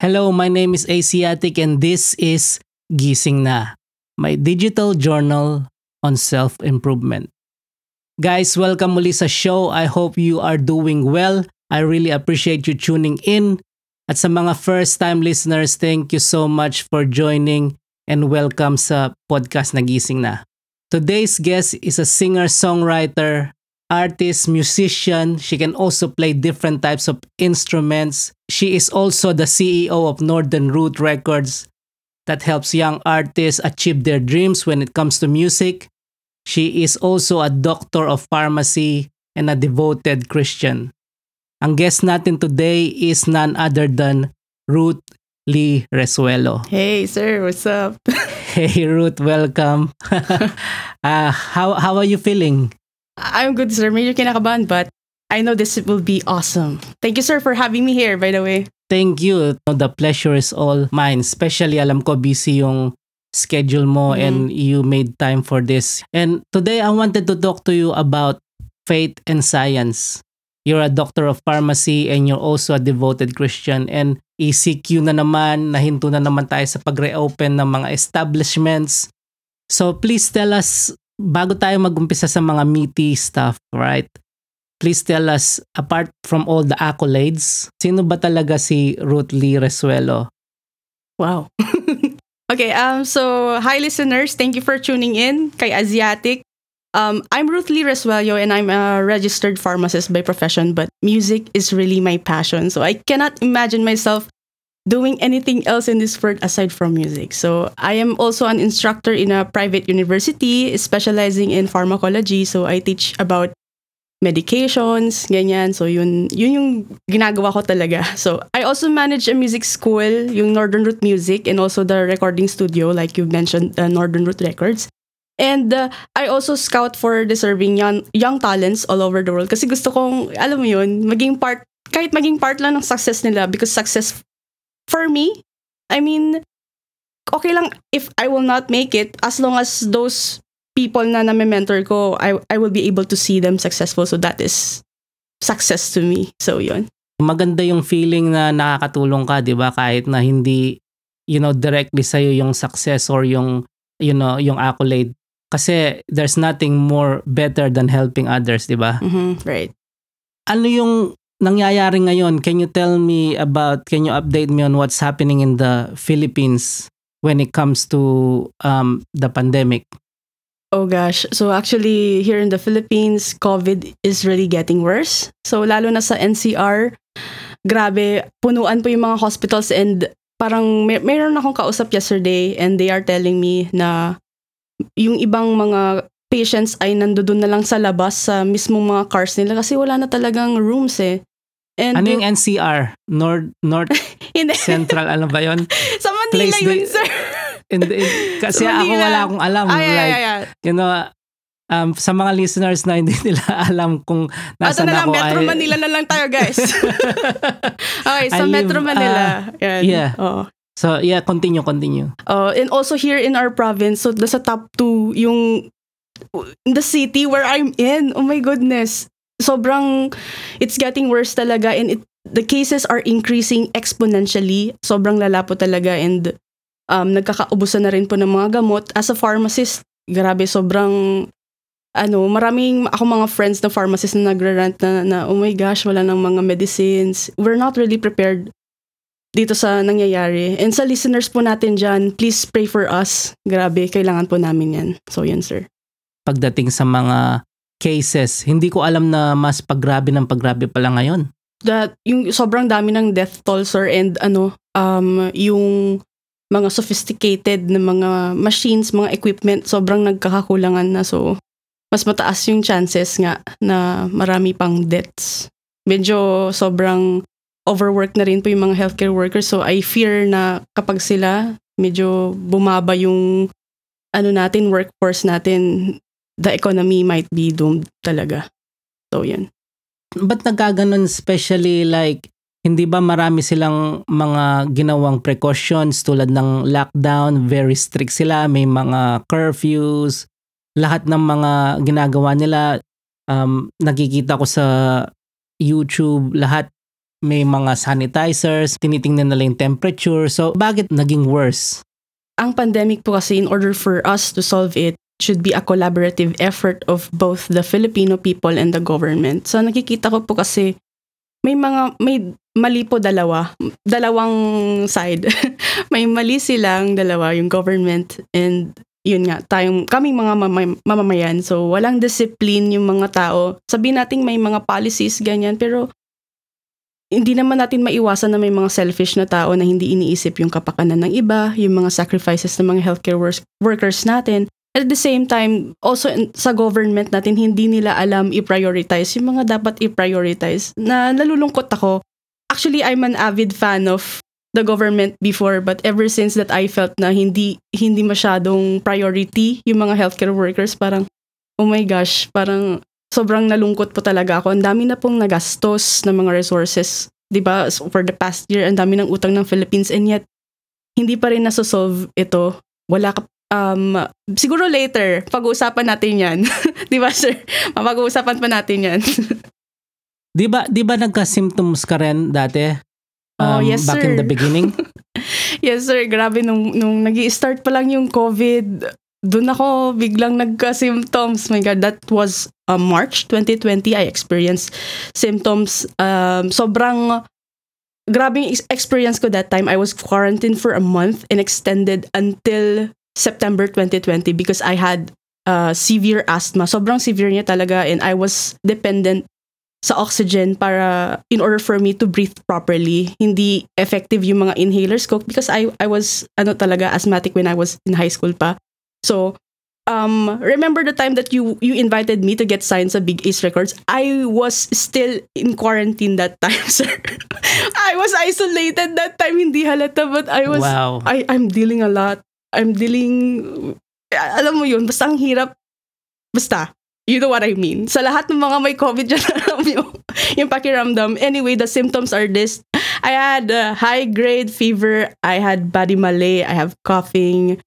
Hello, my name is Asiatic and this is Gising Na, my digital journal on self-improvement. Guys, welcome muli sa show. I hope you are doing well. I really appreciate you tuning in. At sa mga first-time listeners, thank you so much for joining and welcome sa podcast na Gising Na. Today's guest is a singer-songwriter, artist, musician. She can also play different types of instruments. She is also the CEO of Northern Root Records that helps young artists achieve their dreams when it comes to music. She is also a doctor of pharmacy and a devoted Christian. Ang guest natin today is none other than Ruth Lee Resuelo. Hey, sir, what's up? Hey Ruth, welcome. uh, how how are you feeling? I'm good, sir. Medyo kinakabahan, but I know this will be awesome. Thank you, sir, for having me here, by the way. Thank you. The pleasure is all mine. Especially alam ko busy yung schedule mo Mhm. and you made time for this. And today I wanted to talk to you about faith and science. You're a doctor of pharmacy and you're also a devoted Christian and ECQ na naman, nahinto na naman tayo sa pag-reopen ng mga establishments. So please tell us, bago tayo mag-umpisa sa mga meaty stuff, right? Please tell us, apart from all the accolades, sino ba talaga si Ruth Lee Resuelo? Wow. okay, um, so hi listeners, thank you for tuning in kay Asiatic. Um, I'm Ruth Lee Resuello and I'm a registered pharmacist by profession, but music is really my passion. So I cannot imagine myself doing anything else in this world aside from music. So I am also an instructor in a private university specializing in pharmacology. So I teach about medications, ganyan. So yun, yun yung ginagawa ko talaga. So I also manage a music school, yung Northern Root Music, and also the recording studio, like you mentioned, uh, Northern Root Records. And uh, I also scout for deserving young, young talents all over the world. Kasi gusto kong, alam mo yun, maging part, kahit maging part lang ng success nila because success for me, I mean, okay lang if I will not make it as long as those people na na-mentor ko, I, I will be able to see them successful. So that is success to me. So yun. Maganda yung feeling na nakakatulong ka, 'di ba? Kahit na hindi you know directly sa yung success or yung you know yung accolade. Kasi there's nothing more better than helping others, 'di ba? Mhm, Right. Ano yung nangyayari ngayon? Can you tell me about can you update me on what's happening in the Philippines when it comes to um the pandemic? Oh gosh. So actually, here in the Philippines, COVID is really getting worse. So lalo na sa NCR, grabe, punuan po yung mga hospitals and parang may, mayroon akong kausap yesterday and they are telling me na yung ibang mga patients ay nandoon na lang sa labas sa mismong mga cars nila kasi wala na talagang rooms eh. And Ano yung NCR? North North. Central ano ba 'yon? sa Manila place yun, do- sir. And, and- kasi Sa ako Manila. wala akong alam Ay, ay, like ay, ay. you know, um, sa mga listeners na hindi nila alam kung Ito nasaan na lang, ako Metro ay, Manila na lang tayo, guys. okay, live, Metro Manila. yan. yeah. Oo. So yeah, continue, continue. Uh, and also here in our province, so nasa top 2 yung in the city where I'm in. Oh my goodness. Sobrang it's getting worse talaga and it the cases are increasing exponentially. Sobrang lala po talaga and um, nagkakaubusan na rin po ng mga gamot. As a pharmacist, grabe, sobrang ano, maraming ako mga friends na pharmacist na nagrarant na, na oh my gosh, wala nang mga medicines. We're not really prepared dito sa nangyayari. And sa listeners po natin dyan, please pray for us. Grabe, kailangan po namin yan. So yan, sir. Pagdating sa mga cases, hindi ko alam na mas paggrabe ng paggrabe pala ngayon. That, yung sobrang dami ng death toll, sir, and ano, um, yung mga sophisticated na mga machines, mga equipment, sobrang nagkakakulangan na. So, mas mataas yung chances nga na marami pang deaths. Medyo sobrang overwork na rin po yung mga healthcare workers. So, I fear na kapag sila medyo bumaba yung ano natin, workforce natin, the economy might be doomed talaga. So, yan. Ba't nagkaganon especially like hindi ba marami silang mga ginawang precautions tulad ng lockdown, very strict sila, may mga curfews, lahat ng mga ginagawa nila um, nakikita ko sa YouTube, lahat may mga sanitizers, tinitingnan nila yung temperature. So, bakit naging worse? Ang pandemic po kasi in order for us to solve it, should be a collaborative effort of both the Filipino people and the government. So nakikita ko po kasi may mga may mali po dalawa, dalawang side. may mali silang dalawa, yung government and yun nga, tayong kaming mga mamay, mamamayan. So walang discipline yung mga tao. Sabihin natin may mga policies ganyan pero hindi naman natin maiwasan na may mga selfish na tao na hindi iniisip yung kapakanan ng iba, yung mga sacrifices ng mga healthcare workers natin. At the same time, also sa government natin, hindi nila alam i-prioritize yung mga dapat i-prioritize. Na nalulungkot ako. Actually, I'm an avid fan of the government before but ever since that I felt na hindi hindi masyadong priority yung mga healthcare workers parang oh my gosh parang sobrang nalungkot po talaga ako ang dami na pong nagastos ng mga resources 'di ba so for the past year ang dami ng utang ng Philippines and yet hindi pa rin nasosolve ito wala ka um, siguro later, pag-uusapan natin yan. di ba, sir? Mapag-uusapan pa natin yan. di ba, di ba nagka-symptoms ka rin dati? Oh, um, oh, yes, back sir. in the beginning? yes, sir. Grabe, nung, nung nag start pa lang yung COVID, doon ako biglang nagka-symptoms. My God, that was uh, March 2020. I experienced symptoms. Um, sobrang grabing experience ko that time. I was quarantined for a month and extended until September 2020 because I had uh, severe asthma. Sobrang severe niya talaga and I was dependent sa oxygen para in order for me to breathe properly. Hindi effective yung mga inhalers ko because I I was ano talaga asthmatic when I was in high school pa. So um remember the time that you you invited me to get signed sa Big Ace Records? I was still in quarantine that time, sir. I was isolated that time, hindi halata but I was wow. I I'm dealing a lot I'm dealing, alam mo yun, basta ang hirap, basta, you know what I mean. Sa lahat ng mga may COVID dyan, alam yung, yung pakiramdam. Anyway, the symptoms are this. I had a high grade fever, I had body malaise, I have coughing,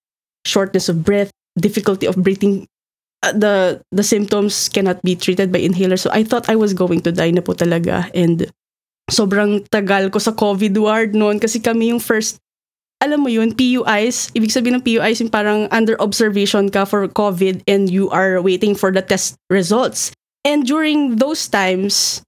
shortness of breath, difficulty of breathing. Uh, the the symptoms cannot be treated by inhaler. So I thought I was going to die na po talaga. And sobrang tagal ko sa COVID ward noon kasi kami yung first alam mo yun, PUIs, ibig sabihin ng PUIs yung parang under observation ka for COVID and you are waiting for the test results. And during those times,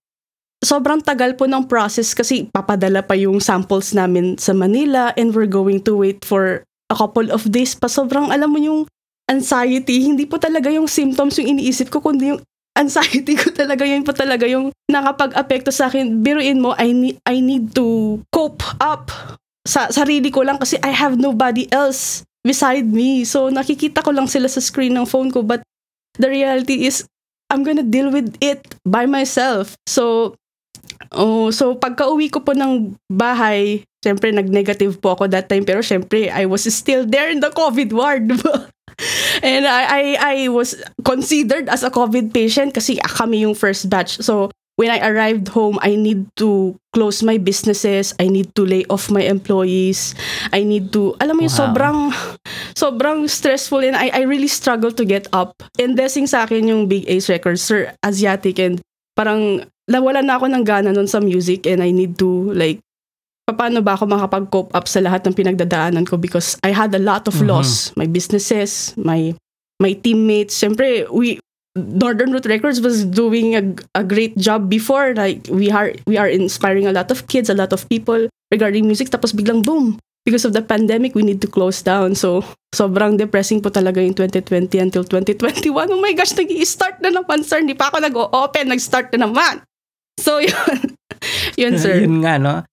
sobrang tagal po ng process kasi papadala pa yung samples namin sa Manila and we're going to wait for a couple of days pa. Sobrang alam mo yung anxiety, hindi po talaga yung symptoms yung iniisip ko, kundi yung anxiety ko talaga yun po talaga yung nakapag-apekto sa akin. Biruin mo, I need, I need to cope up sa sarili ko lang kasi I have nobody else beside me. So nakikita ko lang sila sa screen ng phone ko but the reality is I'm gonna deal with it by myself. So oh, so pagka-uwi ko po ng bahay, syempre nag-negative po ako that time pero syempre I was still there in the COVID ward. And I, I I was considered as a COVID patient kasi kami yung first batch. So when I arrived home, I need to close my businesses. I need to lay off my employees. I need to, alam mo yung wow. sobrang, sobrang stressful and I, I really struggle to get up. And blessing sa akin yung Big Ace Records, Sir Asiatic and parang nawala na ako ng gana nun sa music and I need to like, paano ba ako makapag-cope up sa lahat ng pinagdadaanan ko because I had a lot of mm-hmm. loss. My businesses, my my teammates. Siyempre, we Northern Root Records was doing a, a great job before. Like we are we are inspiring a lot of kids, a lot of people regarding music. Tapos biglang boom. Because of the pandemic, we need to close down. So, sobrang depressing po talaga yung 2020 until 2021. Oh my gosh, nag-i-start na naman, sir. Hindi pa ako nag-open, nag-start na naman. So, yun. yun, sir. yun nga, no?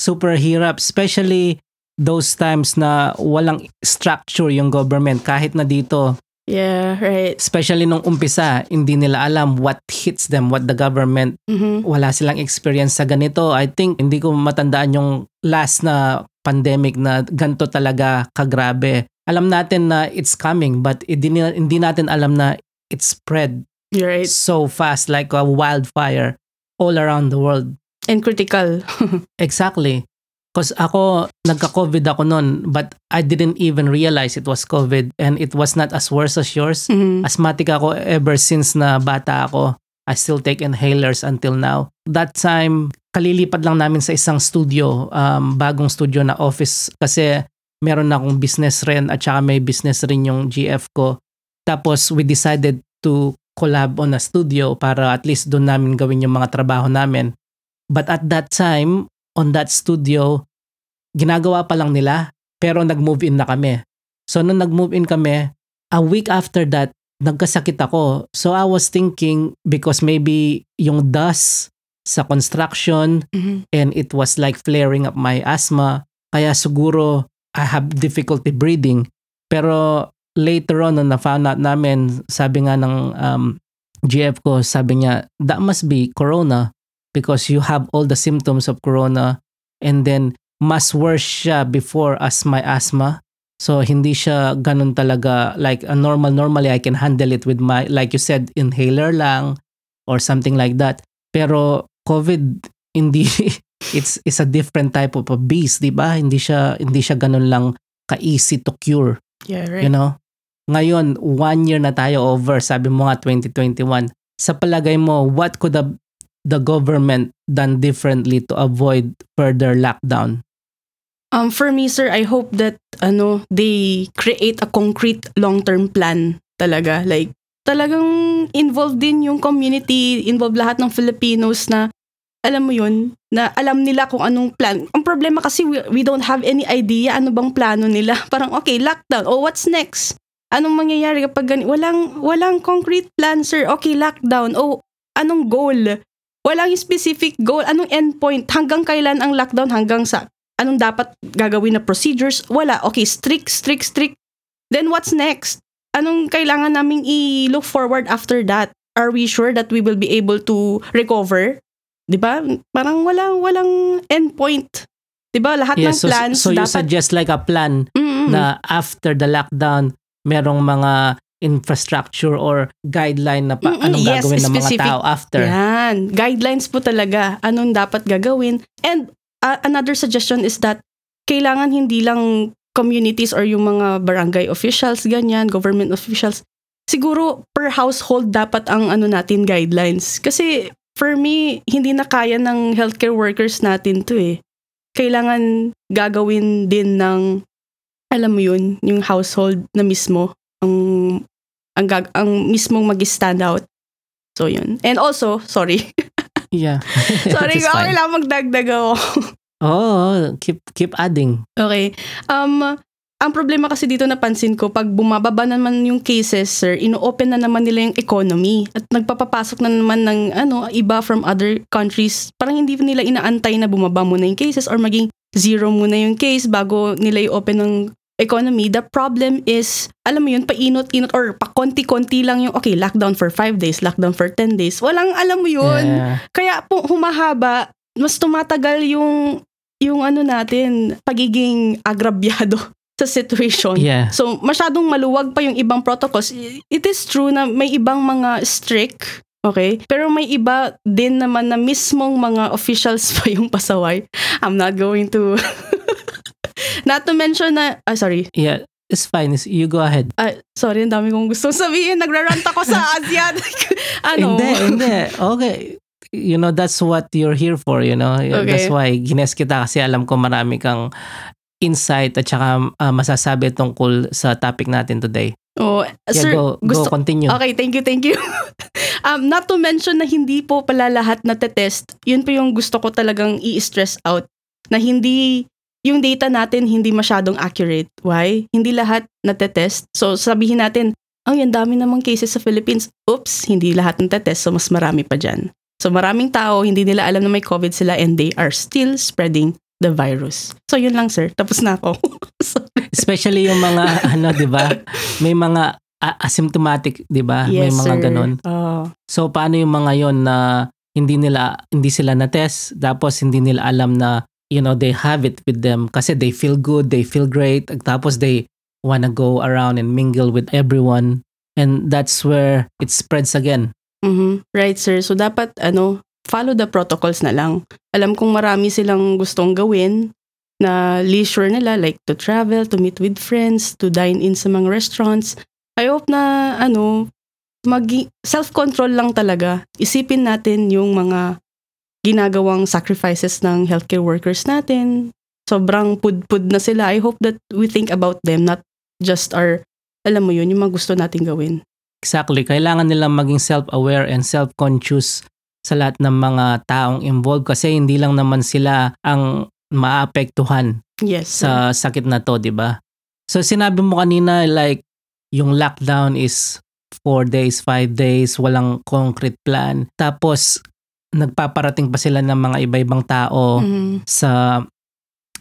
Super hirap. Especially those times na walang structure yung government. Kahit na dito, Yeah, right. Especially nung umpisa, hindi nila alam what hits them, what the government, mm-hmm. wala silang experience sa ganito. I think hindi ko matandaan yung last na pandemic na ganito talaga kagrabe. Alam natin na it's coming but hindi, hindi natin alam na it spread right. so fast like a wildfire all around the world. And critical. exactly. Because ako, nagka-COVID ako noon, but I didn't even realize it was COVID and it was not as worse as yours. Mm-hmm. Asthmatic ako ever since na bata ako. I still take inhalers until now. That time, kalilipad lang namin sa isang studio, um, bagong studio na office kasi meron na akong business rin at saka may business rin yung GF ko. Tapos we decided to collab on a studio para at least doon namin gawin yung mga trabaho namin. But at that time, on that studio, ginagawa pa lang nila pero nag-move in na kami. So nung nag-move in kami, a week after that, nagkasakit ako. So I was thinking because maybe yung dust sa construction Mhm. and it was like flaring up my asthma. Kaya siguro I have difficulty breathing. Pero later on, nung na-found out namin, sabi nga ng um, GF ko, sabi niya, that must be corona because you have all the symptoms of corona and then mas worse siya before as my asthma. So hindi siya ganun talaga like a normal normally I can handle it with my like you said inhaler lang or something like that. Pero COVID hindi it's it's a different type of a beast, 'di ba? Hindi siya hindi siya ganun lang ka-easy to cure, Yeah, right. you know? Ngayon, one year na tayo over, sabi mo nga 2021. Sa palagay mo, what could the, the government done differently to avoid further lockdown? Um, for me, sir, I hope that ano they create a concrete long-term plan talaga. Like, talagang involved din yung community, involved lahat ng Filipinos na alam mo yun, na alam nila kung anong plan. Ang problema kasi we, we don't have any idea ano bang plano nila. Parang, okay, lockdown. Oh, what's next? Anong mangyayari kapag gani? Walang, walang concrete plan, sir. Okay, lockdown. Oh, anong goal? Walang specific goal. Anong endpoint? Hanggang kailan ang lockdown? Hanggang sa anong dapat gagawin na procedures? Wala. Okay, strict, strict, strict. Then what's next? Anong kailangan naming i-look forward after that? Are we sure that we will be able to recover? 'Di ba? Parang walang walang endpoint. 'Di ba? Lahat ng so, plans so you dapat suggest like a plan Mm-mm. na after the lockdown, merong mga infrastructure or guideline na pa, Mm-mm, anong yes, gagawin ng mga tao after. Yan. Guidelines po talaga. Anong dapat gagawin. And uh, another suggestion is that kailangan hindi lang communities or yung mga barangay officials, ganyan, government officials. Siguro per household dapat ang ano natin guidelines. Kasi for me, hindi na kaya ng healthcare workers natin to eh. Kailangan gagawin din ng, alam mo yun, yung household na mismo ang ang, gag- ang mismong mag-stand out. So, yun. And also, sorry. Yeah. sorry, It's okay lang magdagdag ako. Oh, keep keep adding. okay. Um, ang problema kasi dito napansin ko, pag bumababa naman yung cases, sir, ino-open na naman nila yung economy at nagpapapasok na naman ng ano, iba from other countries. Parang hindi nila inaantay na bumaba muna yung cases or maging zero muna yung case bago nila i-open ng economy. The problem is, alam mo yun, painot-inot or pakonti-konti lang yung, okay, lockdown for 5 days, lockdown for 10 days. Walang alam mo yun. Yeah. Kaya po humahaba, mas tumatagal yung yung ano natin, pagiging agrabyado sa situation. Yeah. So, masyadong maluwag pa yung ibang protocols. It is true na may ibang mga strict, okay? Pero may iba din naman na mismong mga officials pa yung pasaway. I'm not going to... not to mention na... Ah, sorry. Yeah. It's fine. It's- You go ahead. Ah, sorry, ang dami kong gusto sabihin. Nagrarant ako sa Asiatic. ano? Hindi, hindi. Okay. You know, that's what you're here for, you know. That's Okay. why gines kita kasi alam ko marami kang insight at saka ah, masasabi tungkol sa topic natin today. Oh, Yeah, sir, go, gusto, go continue. Okay, thank you, thank you. um, not to mention na hindi po pala lahat na test. Yun po yung gusto ko talagang i-stress out. Na hindi, yung data natin hindi masyadong accurate. Why? Hindi lahat na test. So sabihin natin, ang yan dami namang cases sa Philippines. Oops, hindi lahat ng test. So mas marami pa dyan. So maraming tao, hindi nila alam na may COVID sila and they are still spreading the virus. So yun lang sir. Tapos na ako. Especially yung mga ano, 'di ba? May mga asymptomatic, 'di ba? May Yes, mga sir. ganun. Oh. So paano yung mga yon na hindi nila hindi sila na test tapos hindi nila alam na you know they have it with them kasi they feel good, they feel great tapos they wanna go around and mingle with everyone and that's where it spreads again. Mhm. Right, sir. So, dapat, ano, follow the protocols na lang. Alam kong marami silang gustong gawin na leisure nila, like to travel, to meet with friends, to dine in sa mga restaurants. I hope na, ano, mag self-control lang talaga. Isipin natin yung mga ginagawang sacrifices ng healthcare workers natin. Sobrang pud-pud na sila. I hope that we think about them, not just our, alam mo yun, yung mga gusto natin gawin. Exactly. Kailangan nilang maging self-aware and self-conscious sa lahat ng mga taong involved kasi hindi lang naman sila ang maapektuhan Yes. sa sakit na to, di ba? So sinabi mo kanina like yung lockdown is 4 days, 5 days, walang concrete plan. Tapos nagpaparating pa sila ng mga iba-ibang tao Mhm. sa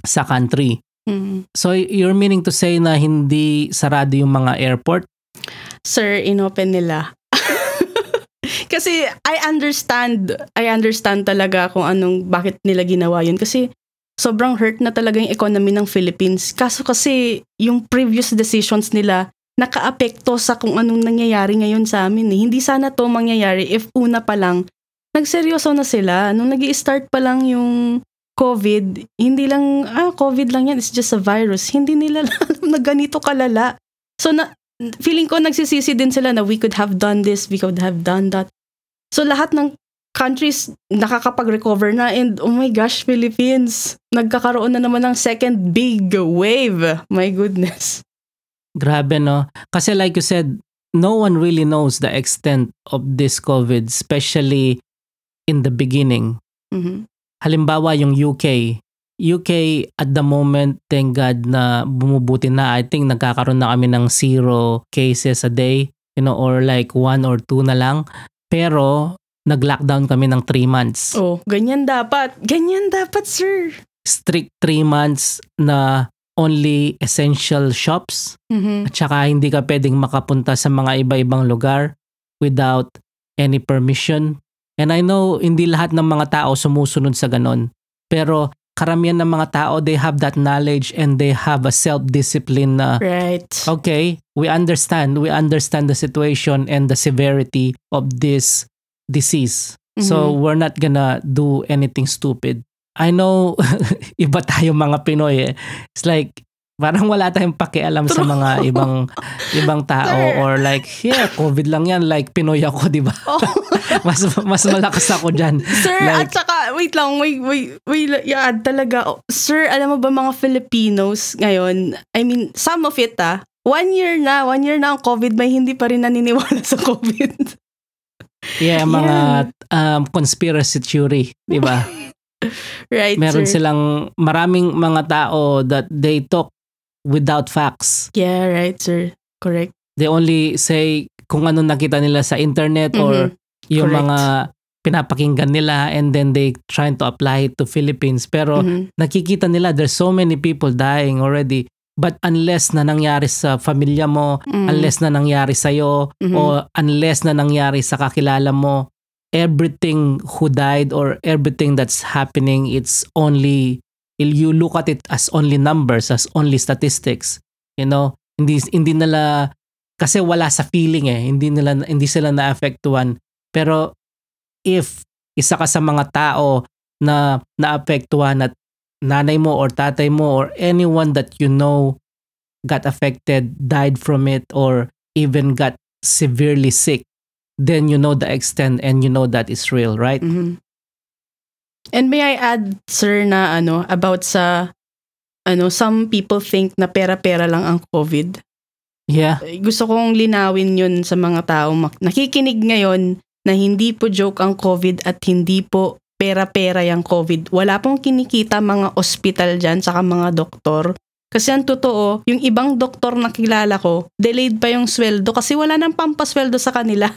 sa country. Mhm. So you're meaning to say na hindi sarado yung mga airport? Sir, inopen nila. kasi I understand, I understand talaga kung anong, bakit nila ginawa yun. Kasi sobrang hurt na talaga yung economy ng Philippines. Kaso kasi yung previous decisions nila, nakaapekto sa kung anong nangyayari ngayon sa amin. Eh. Hindi sana to mangyayari if una pa lang, nagseryoso na sila. Nung nag start pa lang yung COVID, hindi lang, ah, COVID lang yan, it's just a virus. Hindi nila alam na ganito kalala. So, na, feeling ko nagsisisi din sila na we could have done this, we could have done that. So lahat ng countries nakakapag-recover na and oh my gosh, Philippines, nagkakaroon na naman ng second big wave. My goodness. Grabe no. Kasi like you said, no one really knows the extent of this COVID, especially in the beginning. Mhm. Halimbawa yung UK. UK at the moment, thank God na bumubuti na. I think nagkakaroon na kami ng zero cases a day, you know, or like one or two na lang. Pero nag-lockdown kami ng three months. Oh, ganyan dapat. Ganyan dapat, sir. Strict three months na only essential shops Mhm. at saka hindi ka pwedeng makapunta sa mga iba-ibang lugar without any permission. And I know hindi lahat ng mga tao sumusunod sa ganon. Pero karamihan ng mga tao, they have that knowledge and they have a self-discipline na Right. okay, we understand, we understand the situation and the severity of this disease. So Mhm. we're not gonna do anything stupid. I know iba tayo mga Pinoy eh. It's like parang wala tayong pakialam sa True. mga ibang ibang tao Sir. or like yeah, COVID lang yan like Pinoy ako, 'di ba? Oh. mas mas malakas ako diyan. Sir, Like- at saka, wait lang, wait, wait, wait, yeah, talaga. Oh, Sir, alam mo ba mga Filipinos ngayon, I mean, some of it ah, one year na, one year na ang COVID, may hindi pa rin naniniwala sa COVID. Yeah, mga um, conspiracy theory, 'di ba? right, Meron sir? silang maraming mga tao that they talk without facts. Yeah, right, sir. Correct. They only say kung ano nakita nila sa internet or Mhm. yung Correct. mga pinapakinggan nila and then they trying to apply it to Philippines. Pero Mhm. nakikita nila there's so many people dying already. But unless na nangyari sa pamilya mo, Mhm. unless na nangyari sa'yo, Mhm. o unless na nangyari sa kakilala mo, everything who died or everything that's happening, it's only, you look at it as only numbers, as only statistics. You know, hindi, hindi nila, kasi wala sa feeling eh, hindi, nila, hindi sila naapektuhan. Pero if isa ka sa mga tao na naapektuhan at nanay mo or tatay mo or anyone that you know got affected, died from it, or even got severely sick, then you know the extent and you know that is real, right? Mhm. And may I add, sir, na ano, about sa, ano, some people think na pera-pera lang ang COVID. Yeah. Eh, Gusto kong linawin yun sa mga tao mak- nakikinig ngayon na hindi po joke ang COVID at hindi po pera-pera yung COVID. Wala pong kinikita mga ospital dyan saka mga doktor. Kasi ang totoo, yung ibang doktor na kilala ko, delayed pa yung sweldo kasi wala nang pampasweldo sa kanila.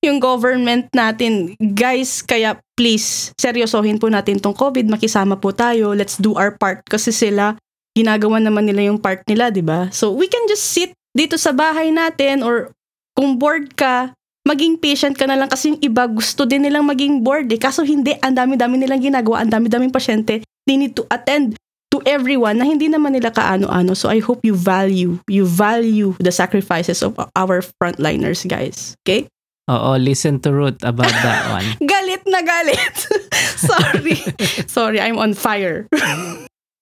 Yung government natin, guys, kaya please, seryosohin po natin tong COVID, makisama po tayo, let's do our part kasi sila, ginagawa naman nila yung part nila, di ba? So we can just sit dito sa bahay natin or kung bored ka, maging patient ka na lang kasi yung iba gusto din nilang maging bored eh. Kaso hindi, ang dami-dami nilang ginagawa, ang dami-daming pasyente. They need to attend to everyone na hindi naman nila kaano-ano. So I hope you value, you value the sacrifices of our frontliners, guys. Okay? Oo, listen to Ruth about that one. Galit na galit. Sorry. Sorry, I'm on fire.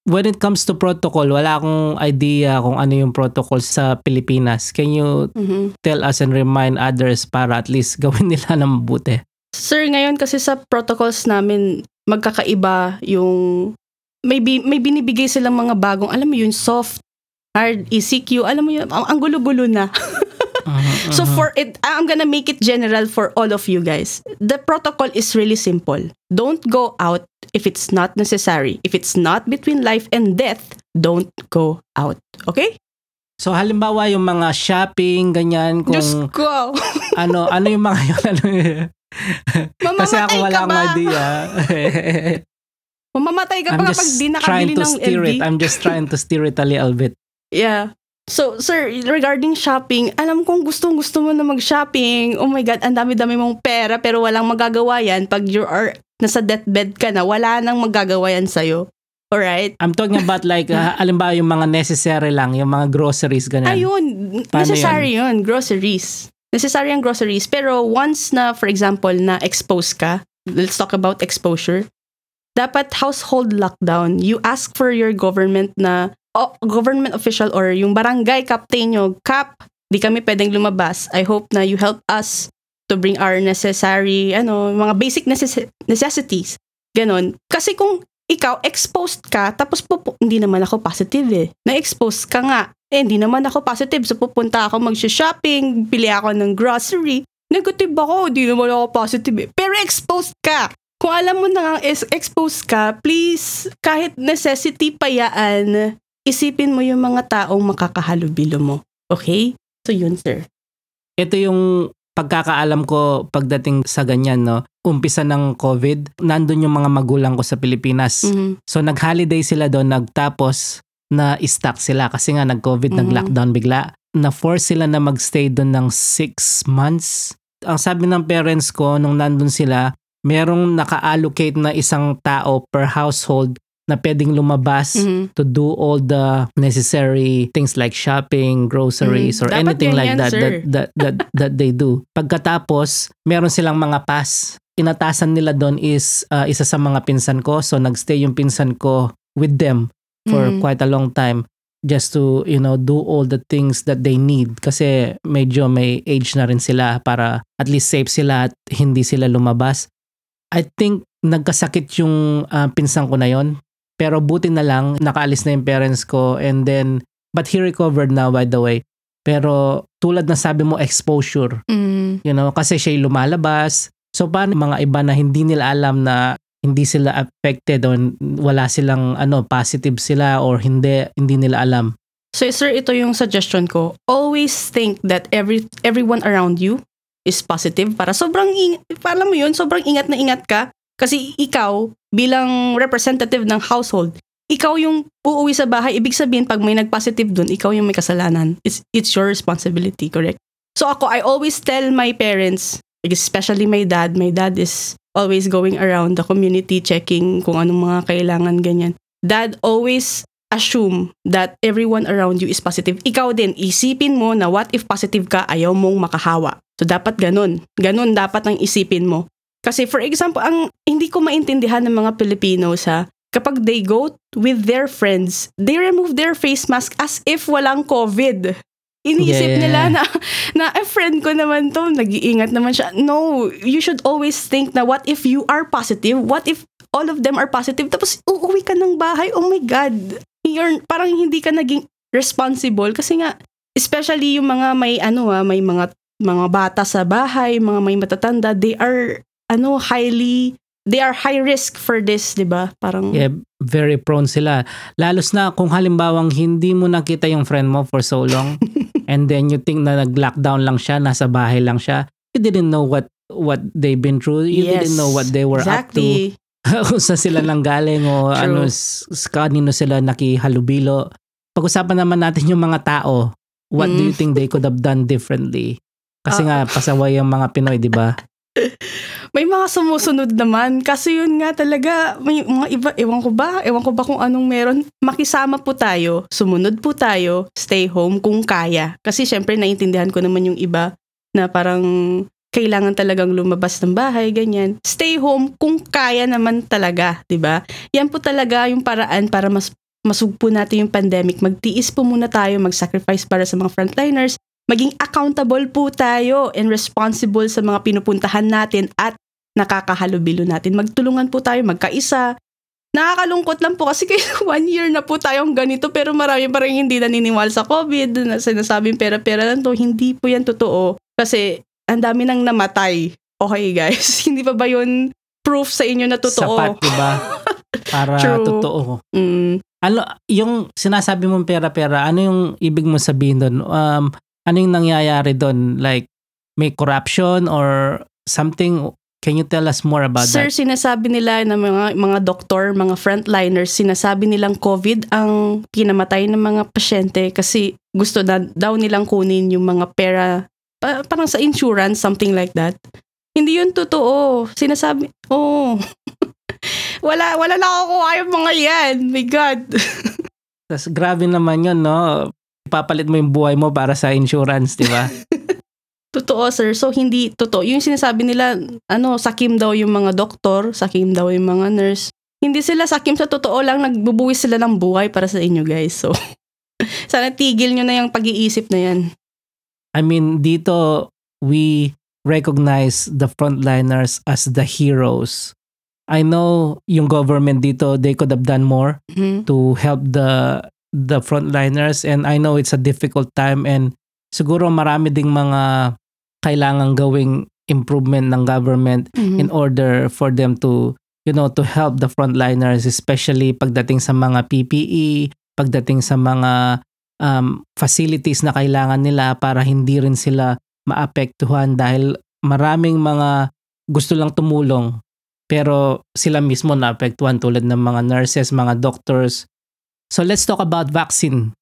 When it comes to protocol, wala akong idea kung ano yung protocol sa Pilipinas. Can you Mhm. tell us and remind others para at least gawin nila ng mabuti? Sir, ngayon kasi sa protocols namin, magkakaiba yung may, bi- may binibigay silang mga bagong, alam mo yun, soft, hard, ECQ, alam mo yun, ang, ang gulo-gulo na. Mhm, So mhm. for it, I'm gonna make it general for all of you guys. The protocol is really simple. Don't go out if it's not necessary. If it's not between life and death, don't go out. Okay? So halimbawa yung mga shopping, ganyan, kung Diyos ko. ano, ano yung mga yun, ano. Kasi ako wala akong idea. Mamamatay ka I'm ba kapag just di nakabili ng it. I'm just trying to steer it a little bit. Yeah. So, sir, regarding shopping, alam kong gustong gusto mo na mag-shopping. Oh my God, ang dami-dami mong pera pero walang magagawa yan. Pag you are nasa deathbed ka na, wala nang magagawa yan sa'yo. Alright? I'm talking about like, uh, halimbawa yung mga necessary lang, yung mga groceries, ganyan. Ayun, Paano necessary yun? groceries. Necessary ang groceries. Pero once na, for example, na expose ka, let's talk about exposure, dapat household lockdown. You ask for your government na, government official or yung barangay captain nyo, Cap, di kami pwedeng lumabas. I hope na you help us to bring our necessary, ano, mga basic necess- necessities. Ganon. Kasi kung ikaw exposed ka, tapos pupu- hindi naman ako positive eh. Na-expose ka nga. Eh, hindi naman ako positive. So, pupunta ako mag-shopping, pili ako ng grocery. Negative ako, hindi naman ako positive eh. Pero exposed ka. Kung alam mo na is exposed ka, please, kahit necessity pa yaan, isipin mo yung mga taong makakahalubilo mo. Okay? So, yun, sir. Ito yung pagkakaalam ko pagdating sa ganyan, no? Umpisa ng COVID, nandun yung mga magulang ko sa Pilipinas. Mhm. So nag-holiday sila doon, nagtapos na stuck sila kasi nga nag-COVID, Mhm. nag-lockdown bigla. Na-force sila na magstay doon ng six months. Ang sabi ng parents ko nung nandun sila, merong naka-allocate na isang tao per household na pwedeng lumabas Mhm. to do all the necessary things like shopping, groceries, Mm, or dapat anything like that sir. that, that that that they do. Pagkatapos, meron silang mga pass. Inatasan nila doon is uh, isa sa mga pinsan ko. So nagstay yung pinsan ko with them for Mhm. quite a long time just to, you know, do all the things that they need kasi medyo may age na rin sila para at least safe sila at hindi sila lumabas. I think nagkasakit yung uh, pinsan ko na yon pero buti na lang nakaalis na yung parents ko and then but he recovered now by the way. Pero tulad na sabi mo exposure, Mhm. you know, kasi siya lumalabas. So paano mga iba na hindi nila alam na hindi sila affected o wala silang ano positive sila or hindi hindi nila alam. So sir, ito yung suggestion ko. Always think that every everyone around you is positive para sobrang ing para mo yun, sobrang ingat na ingat ka kasi ikaw bilang representative ng household, ikaw yung uuwi sa bahay, ibig sabihin pag may nag-positive dun, ikaw yung may kasalanan. It's it's your responsibility, correct? So ako, I always tell my parents, especially my dad, my dad is always going around the community checking kung anong mga kailangan ganyan. Dad always assume that everyone around you is positive. Ikaw din, isipin mo na what if positive ka, ayaw mong makahawa. So dapat ganun. Ganun dapat ang isipin mo. Kasi for example, ang hindi ko maintindihan ng mga Pilipino sa kapag they go with their friends, they remove their face mask as if walang COVID. Iniisip Yeah. nila na, na a friend ko naman to, nag-iingat naman siya. No, you should always think na what if you are positive? What if all of them are positive? Tapos uuwi ka ng bahay, oh my God. You're, parang hindi ka naging responsible kasi nga, especially yung mga may ano ah, may mga mga bata sa bahay, mga may matatanda, they are ano highly they are high risk for this, 'di ba? Parang Yeah, very prone sila. Lalos na kung halimbawang hindi mo nakita yung friend mo for so long and then you think na nag-lockdown lang siya, nasa bahay lang siya. You didn't know what what they've been through. You Yes, didn't know what they were exactly. up to. Kung saan sila nang galing o True. ano, kanino sila nakihalubilo. Pag-usapan naman natin yung mga tao. What do you Mm. think they could have done differently? Kasi Ah. nga, pasaway ang mga Pinoy, di ba? May mga sumusunod naman. Kasi yun nga talaga may mga iba ewan ko ba ewan ko ba kung anong meron. Makisama po tayo sumunod po tayo stay home kung kaya. Kasi syempre naintindihan ko naman yung iba na parang kailangan talagang lumabas ng bahay ganyan. Stay home kung kaya naman talaga 'di ba? Yan po talaga yung paraan para mas masugpo natin yung pandemic. Magtiis po muna tayo mag-sacrifice para sa mga frontliners maging accountable po tayo and responsible sa mga pinupuntahan natin at nakakahalubilo natin. Magtulungan po tayo, magkaisa. Nakakalungkot lang po kasi kayo one year na po tayong ganito pero marami pa rin hindi naniniwala sa COVID na sinasabing pera-pera lang to. Hindi po yan totoo. Kasi ang dami nang namatay. Okay guys, hindi pa ba yun proof sa inyo na totoo? Sapat, diba? Para True. totoo. Mm, Ano, yung sinasabi mong pera-pera, ano yung ibig mo sabihin doon? Um, ano yung nangyayari doon? Like, may corruption or something? Can you tell us more about Sir, that? sinasabi nila na mga mga doktor, mga frontliners, sinasabi nilang COVID ang pinamatay ng mga pasyente kasi gusto na daw nilang kunin yung mga pera pa- parang sa insurance, something like that. Hindi yun totoo. Sinasabi, oh. wala, wala nakukuha yung mga yan. My God. Tapos grabe naman yun, no? Ipapalit mo yung buhay mo para sa insurance, di ba? Totoo, sir. So, hindi totoo. Yung sinasabi nila, ano, sakim daw yung mga doktor, sakim daw yung mga nurse. Hindi sila sakim sa totoo lang, nagbubuwis sila ng buhay para sa inyo, guys. So, sana tigil nyo na yung pag-iisip na yan. I mean, dito, we recognize the frontliners as the heroes. I know yung government dito, they could have done more Mhm. to help the the frontliners and I know it's a difficult time and siguro marami ding mga kailangang gawing improvement ng government Mhm. in order for them to you know to help the frontliners especially pagdating sa mga PPE, pagdating sa mga um, facilities na kailangan nila para hindi rin sila maapektuhan dahil maraming mga gusto lang tumulong pero sila mismo naapektuhan tulad ng mga nurses, mga doctors. So let's talk about vaccine.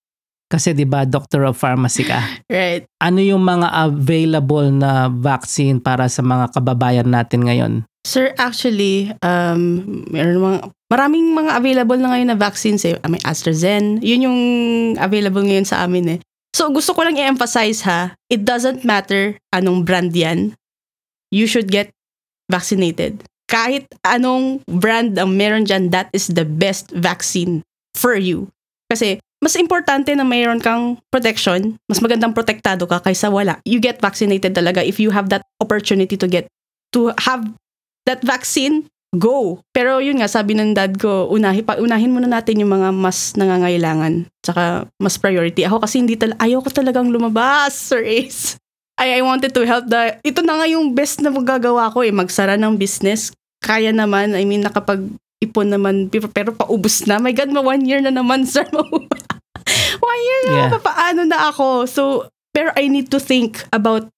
Kasi 'di ba doctor of pharmacy ka. Right. Ano yung mga available na vaccine para sa mga kababayan natin ngayon? Sir, actually, um, meron mga, maraming mga available na ngayon na vaccines eh. May AstraZeneca. Yun yung available ngayon sa amin eh. So, gusto ko lang i-emphasize ha, it doesn't matter anong brand yan. You should get vaccinated. Kahit anong brand ang meron dyan, that is the best vaccine for you. Kasi, mas importante na mayroon kang protection, mas magandang protektado ka kaysa wala. You get vaccinated talaga if you have that opportunity to get, to have that vaccine, go. Pero yun nga, sabi ng dad ko, unahi, pa, unahin muna natin yung mga mas nangangailangan. Tsaka mas priority. Ako kasi hindi tal ayaw talagang lumabas, Sir Ace. I, I wanted to help the, ito na nga yung best na magagawa ko eh, magsara ng business. Kaya naman, I mean, nakapag ipon naman, pero, paubos na. My God, ma one year na naman, sir. one year na, Yeah. papaano na ako? So, pero I need to think about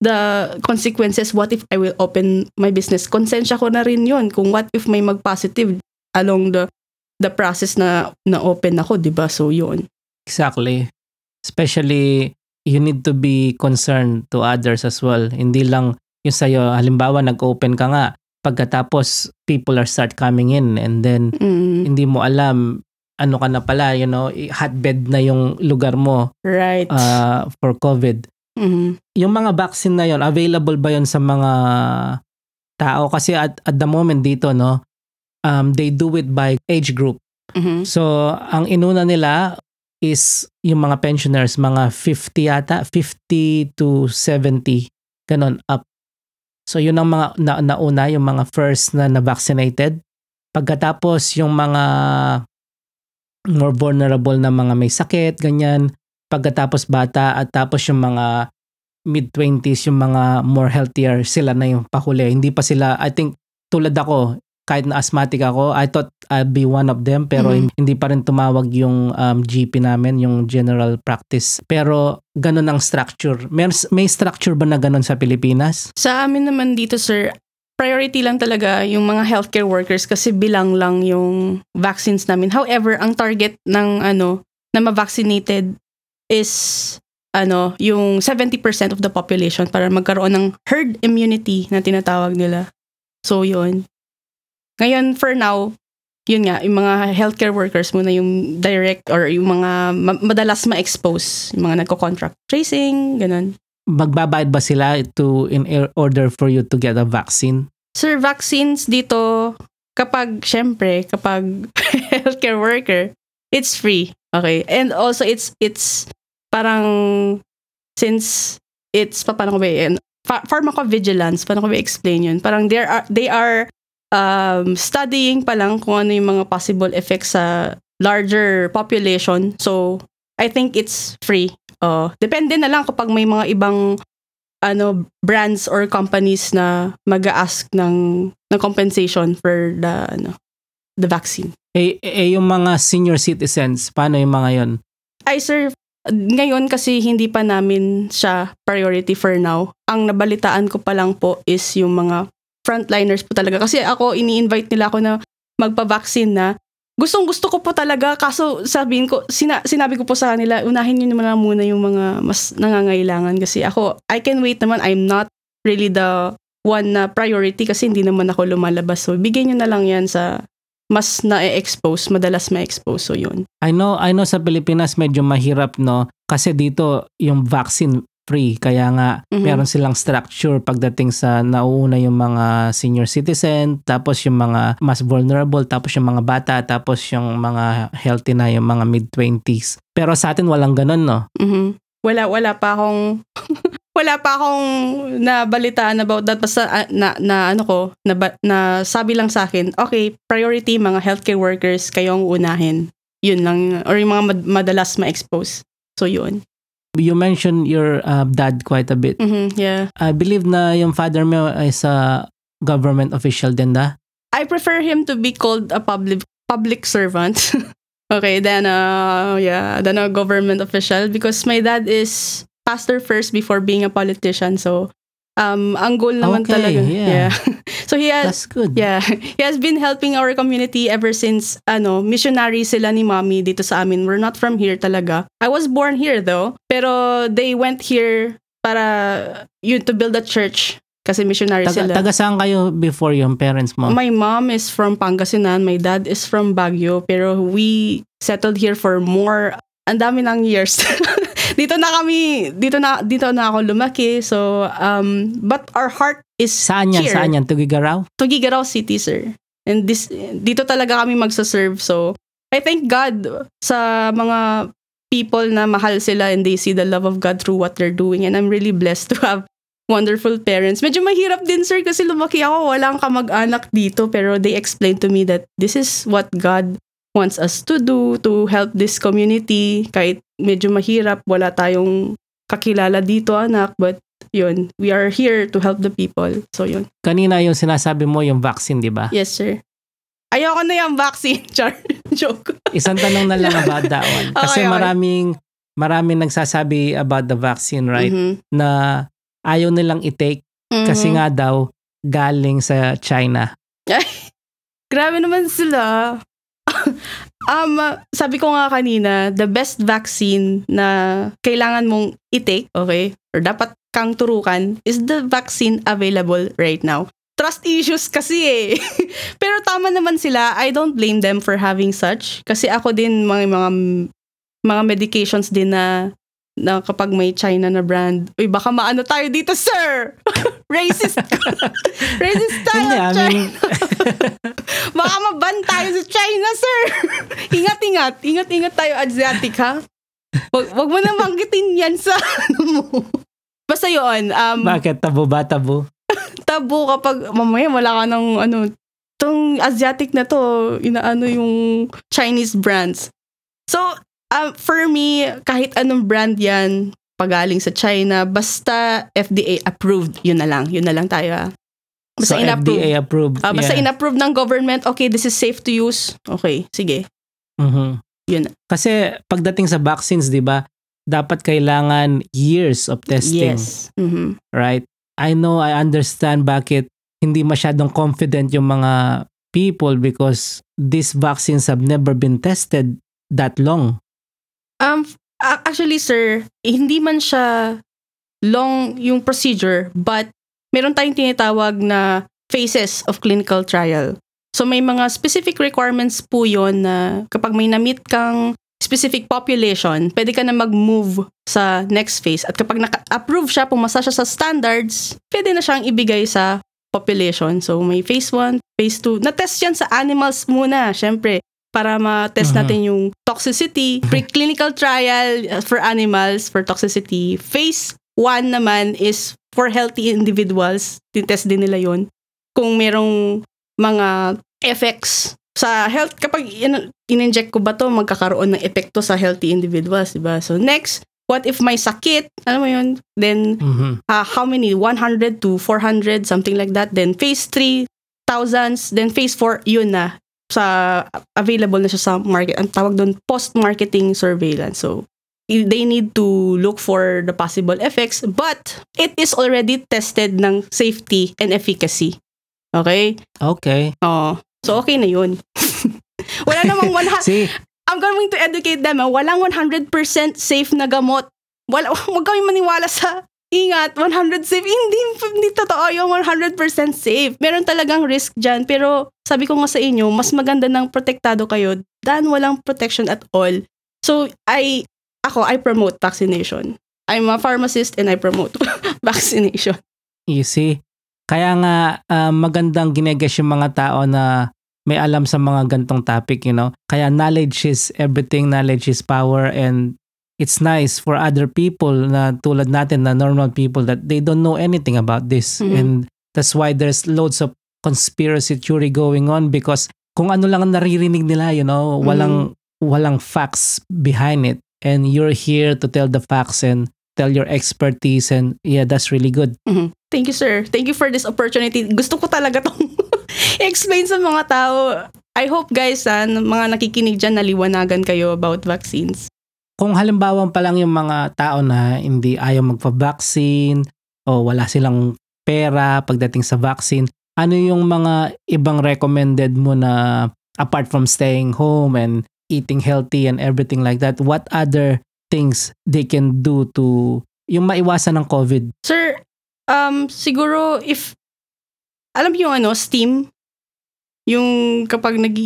the consequences. What if I will open my business? Konsensya ko na rin yun. Kung what if may mag-positive along the the process na na-open ako, di ba? So, yun. Exactly. Especially, you need to be concerned to others as well. Hindi lang yung sa'yo, halimbawa, nag-open ka nga, pagkatapos, people are start coming in and then, Mm, hindi mo alam, ano ka na pala, you know, hotbed na yung lugar mo right. uh, for COVID. Mhm. Yung mga vaccine na yon available ba yon sa mga tao? Kasi at, at the moment dito, no, um, they do it by age group. Mhm. So, ang inuna nila is yung mga pensioners, mga 50 yata, 50 to 70, ganon, up. So, yun ang mga na, nauna, yung mga first na na-vaccinated. Pagkatapos, yung mga more vulnerable na mga may sakit, ganyan. Pagkatapos bata at tapos yung mga mid-20s, yung mga more healthier, sila na yung pahuli. Hindi pa sila, I think, tulad ako, kahit na asthmatic ako, I thought I'd be one of them pero Mhm. hindi pa rin tumawag yung um, GP namin, yung general practice. Pero ganun ang structure. May, may structure ba na ganun sa Pilipinas? Sa amin naman dito, sir, priority lang talaga yung mga healthcare workers kasi bilang lang yung vaccines namin. However, ang target ng ano na ma-vaccinated is ano, yung 70% of the population para magkaroon ng herd immunity na tinatawag nila. So, yun. Ngayon, for now, yun nga, yung mga healthcare workers muna yung direct or yung mga ma- madalas ma-expose, yung mga nagko-contract tracing, ganun. Magbabayad ba sila to in order for you to get a vaccine? Sir, vaccines dito, kapag, syempre, kapag healthcare worker, it's free. Okay. And also, it's, it's parang, since it's, pa- paano ko ba yan? pha- pharmacovigilance, paano ko explain yun? Parang they are, they are um, studying pa lang kung ano yung mga possible effects sa larger population. So, I think it's free. Uh, depende na lang kapag may mga ibang ano brands or companies na mag-ask ng ng compensation for the ano the vaccine. Eh, eh yung mga senior citizens, paano yung mga yon? Ay sir, ngayon kasi hindi pa namin siya priority for now. Ang nabalitaan ko pa lang po is yung mga frontliners po talaga. Kasi ako, ini-invite nila ako na magpa-vaccine na. Gustong gusto ko po talaga, kaso sabihin ko, sina, sinabi ko po sa kanila, unahin nyo naman muna yung mga mas nangangailangan. Kasi ako, I can wait naman, I'm not really the one na priority kasi hindi naman ako lumalabas. So, bigyan nyo na lang yan sa mas na-expose, madalas ma-expose. So, yun. I know, I know sa Pilipinas medyo mahirap, no? Kasi dito, yung vaccine free. Kaya nga, Mhm. meron silang structure pagdating sa nauuna yung mga senior citizen, tapos yung mga mas vulnerable, tapos yung mga bata, tapos yung mga healthy na, yung mga mid-20s. Pero sa atin walang ganun, no? Mhm. Wala wala pa akong wala pa akong nabalitaan about that basta ah, na, na ano ko na, na sabi lang sa akin okay priority mga healthcare workers kayong unahin yun lang or yung mga mad- madalas ma-expose so yun You mentioned your uh, dad quite a bit. Mhm, yeah I believe na yung father mo is a government official din na. I prefer him to be called a public public servant okay then uh yeah then a government official because my dad is pastor first before being a politician so um ang goal naman Okay, talaga yeah. so he has That's good. Yeah, he has been helping our community ever since ano, missionary sila ni mommy dito sa amin. We're not from here talaga. I was born here though, pero they went here para yun to build a church kasi missionary Taga, sila. taga saan kayo before yung parents mo? My mom is from Pangasinan, my dad is from Baguio, pero we settled here for more ang dami ng years. dito na kami, dito na dito na ako lumaki. So, um but our heart is Saan yan? here. Saan yan? Tugigaraw? Tugigaraw City, sir. And this dito talaga kami magsa-serve. So, I thank God sa mga people na mahal sila and they see the love of God through what they're doing. And I'm really blessed to have wonderful parents. Medyo mahirap din, sir, kasi lumaki ako, walang kamag-anak dito. Pero they explained to me that this is what God wants us to do to help this community. Kahit medyo mahirap, wala tayong kakilala dito, anak. But yun, we are here to help the people. So yun. Kanina yung sinasabi mo yung vaccine, di ba? Yes, sir. Ayoko na yung vaccine, Char. Joke. Isang tanong na lang about that one. Kasi Okay, okay. maraming maraming nagsasabi about the vaccine, right? Mhm. Na ayaw nilang i-take kasi Mhm. nga daw galing sa China. Grabe naman sila. Um, sabi ko nga kanina, the best vaccine na kailangan mong i-take, okay, or dapat kang turukan, is the vaccine available right now. Trust issues kasi eh. Pero tama naman sila. I don't blame them for having such. Kasi ako din, mga, mga, mga medications din na na kapag may China na brand, uy, baka maano tayo dito, sir! Racist! Racist tayo, Hindi, China! mean, Baka maban tayo sa China, sir. Ingat-ingat. Ingat-ingat tayo, Asiatic, ha? Wag, wag mo na manggitin yan sa ano mo. Basta yun, um, bakit tabo ba tabo? tabu kapag mamaya wala ka ng ano, tong Asiatic na to, inaano yung Chinese brands. So, um, for me, kahit anong brand yan, pagaling sa China, basta FDA approved, yun na lang. Yun na lang tayo, ah. so Basta in-approve. FDA approved. Ah, basta yeah. in-approve ng government, okay, this is safe to use. Okay, sige. Mhm. Yun. Kasi pagdating sa vaccines, 'di ba? Dapat kailangan years of testing, Yes. Mhm. right? I know I understand bakit hindi masyadong confident yung mga people because these vaccines have never been tested that long. Um, actually, sir, hindi man siya long yung procedure, but meron tayong tinatawag na phases of clinical trial. So may mga specific requirements po yon na kapag may na-meet kang specific population, pwede ka na mag-move sa next phase. At kapag naka-approve siya, pumasa siya sa standards, pwede na siyang ibigay sa population. So may phase 1, phase 2. Na-test yan sa animals muna, syempre para ma-test Mhm. natin yung toxicity. Preclinical trial uh, for animals for toxicity. Phase 1 naman is for healthy individuals, test din nila yon kung merong mga effects sa health kapag in- in-inject ko ba to magkakaroon ng epekto sa healthy individuals, 'di ba? So next, what if may sakit? Alam mo 'yun? Then Mhm. uh, how many 100 to 400 something like that. Then phase 3 thousands, then phase 4 yun na sa available na siya sa market. Ang tawag doon post-marketing surveillance. So they need to look for the possible effects but it is already tested ng safety and efficacy. Okay? Okay. Oh. So okay na yun. Wala namang 100 See, I'm going to educate them. ah. Walang 100% safe na gamot. Wala, huwag kami maniwala sa ingat, 100 safe. Hindi, hindi totoo yung 100% safe. Meron talagang risk dyan. Pero sabi ko nga sa inyo, mas maganda ng protektado kayo than walang protection at all. So, I, ako, I promote vaccination. I'm a pharmacist and I promote vaccination. see, kaya nga ah, magandang gineges yung mga tao na may alam sa mga gantong topic, you know. Kaya knowledge is everything, knowledge is power and it's nice for other people na tulad natin na normal people that they don't know anything about this Mhm. and that's why there's loads of conspiracy theory going on because kung ano lang ang naririnig nila, you know, walang walang facts behind it and you're here to tell the facts and tell your expertise and yeah, that's really good. Mhm. Thank you, sir. Thank you for this opportunity. Gusto ko talaga tong explain sa mga tao. I hope guys, ah, mga nakikinig dyan, naliwanagan kayo about vaccines. Kung halimbawa pa lang yung mga tao na hindi ayaw magpa-vaccine o wala silang pera pagdating sa vaccine, ano yung mga ibang recommended mo na apart from staying home and eating healthy and everything like that, what other things they can do to yung maiwasan ng COVID? Sir, um, siguro if, alam yung ano, steam, yung kapag nag